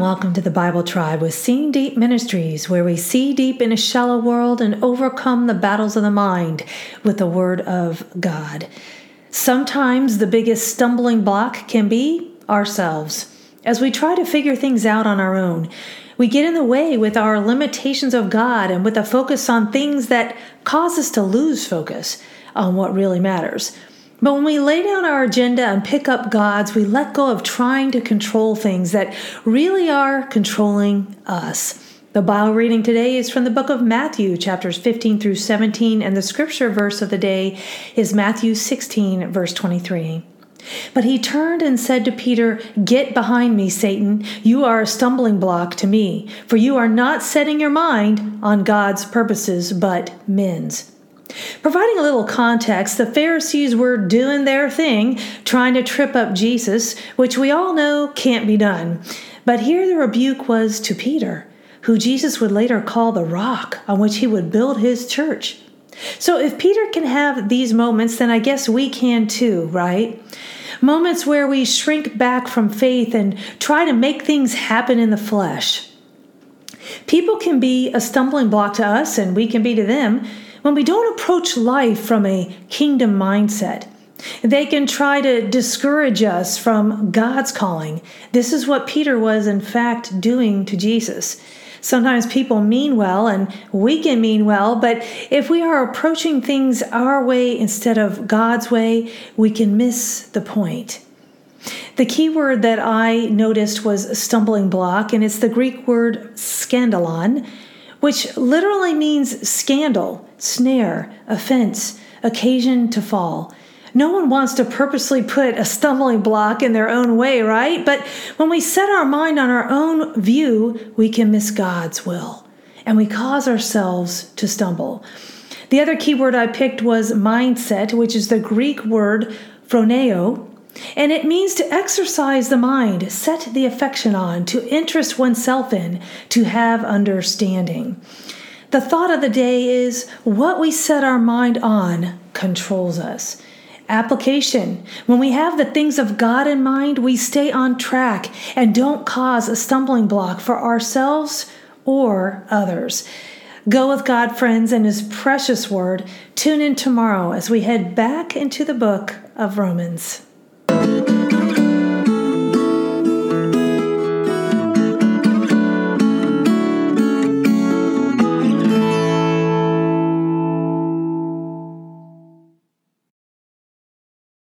welcome to the Bible Tribe with Seeing Deep Ministries, where we see deep in a shallow world and overcome the battles of the mind with the Word of God. Sometimes the biggest stumbling block can be ourselves. As we try to figure things out on our own, we get in the way with our limitations of God and with a focus on things that cause us to lose focus on what really matters. But when we lay down our agenda and pick up God's, we let go of trying to control things that really are controlling us. The Bible reading today is from the book of Matthew, chapters 15 through 17, and the scripture verse of the day is Matthew 16, verse 23. But he turned and said to Peter, Get behind me, Satan. You are a stumbling block to me, for you are not setting your mind on God's purposes, but men's. Providing a little context, the Pharisees were doing their thing, trying to trip up Jesus, which we all know can't be done. But here the rebuke was to Peter, who Jesus would later call the rock on which he would build his church. So if Peter can have these moments, then I guess we can too, right? Moments where we shrink back from faith and try to make things happen in the flesh. People can be a stumbling block to us, and we can be to them when we don't approach life from a kingdom mindset. They can try to discourage us from God's calling. This is what Peter was, in fact, doing to Jesus. Sometimes people mean well and we can mean well, but if we are approaching things our way instead of God's way, we can miss the point. The key word that I noticed was stumbling block, and it's the Greek word scandalon, which literally means scandal, snare, offense, occasion to fall. No one wants to purposely put a stumbling block in their own way, right? But when we set our mind on our own view, we can miss God's will and we cause ourselves to stumble. The other key word I picked was mindset, which is the Greek word phroneo, and it means to exercise the mind, set the affection on, to interest oneself in, to have understanding. The thought of the day is what we set our mind on controls us. Application. When we have the things of God in mind, we stay on track and don't cause a stumbling block for ourselves or others. Go with God, friends, and His precious word. Tune in tomorrow as we head back into the book of Romans.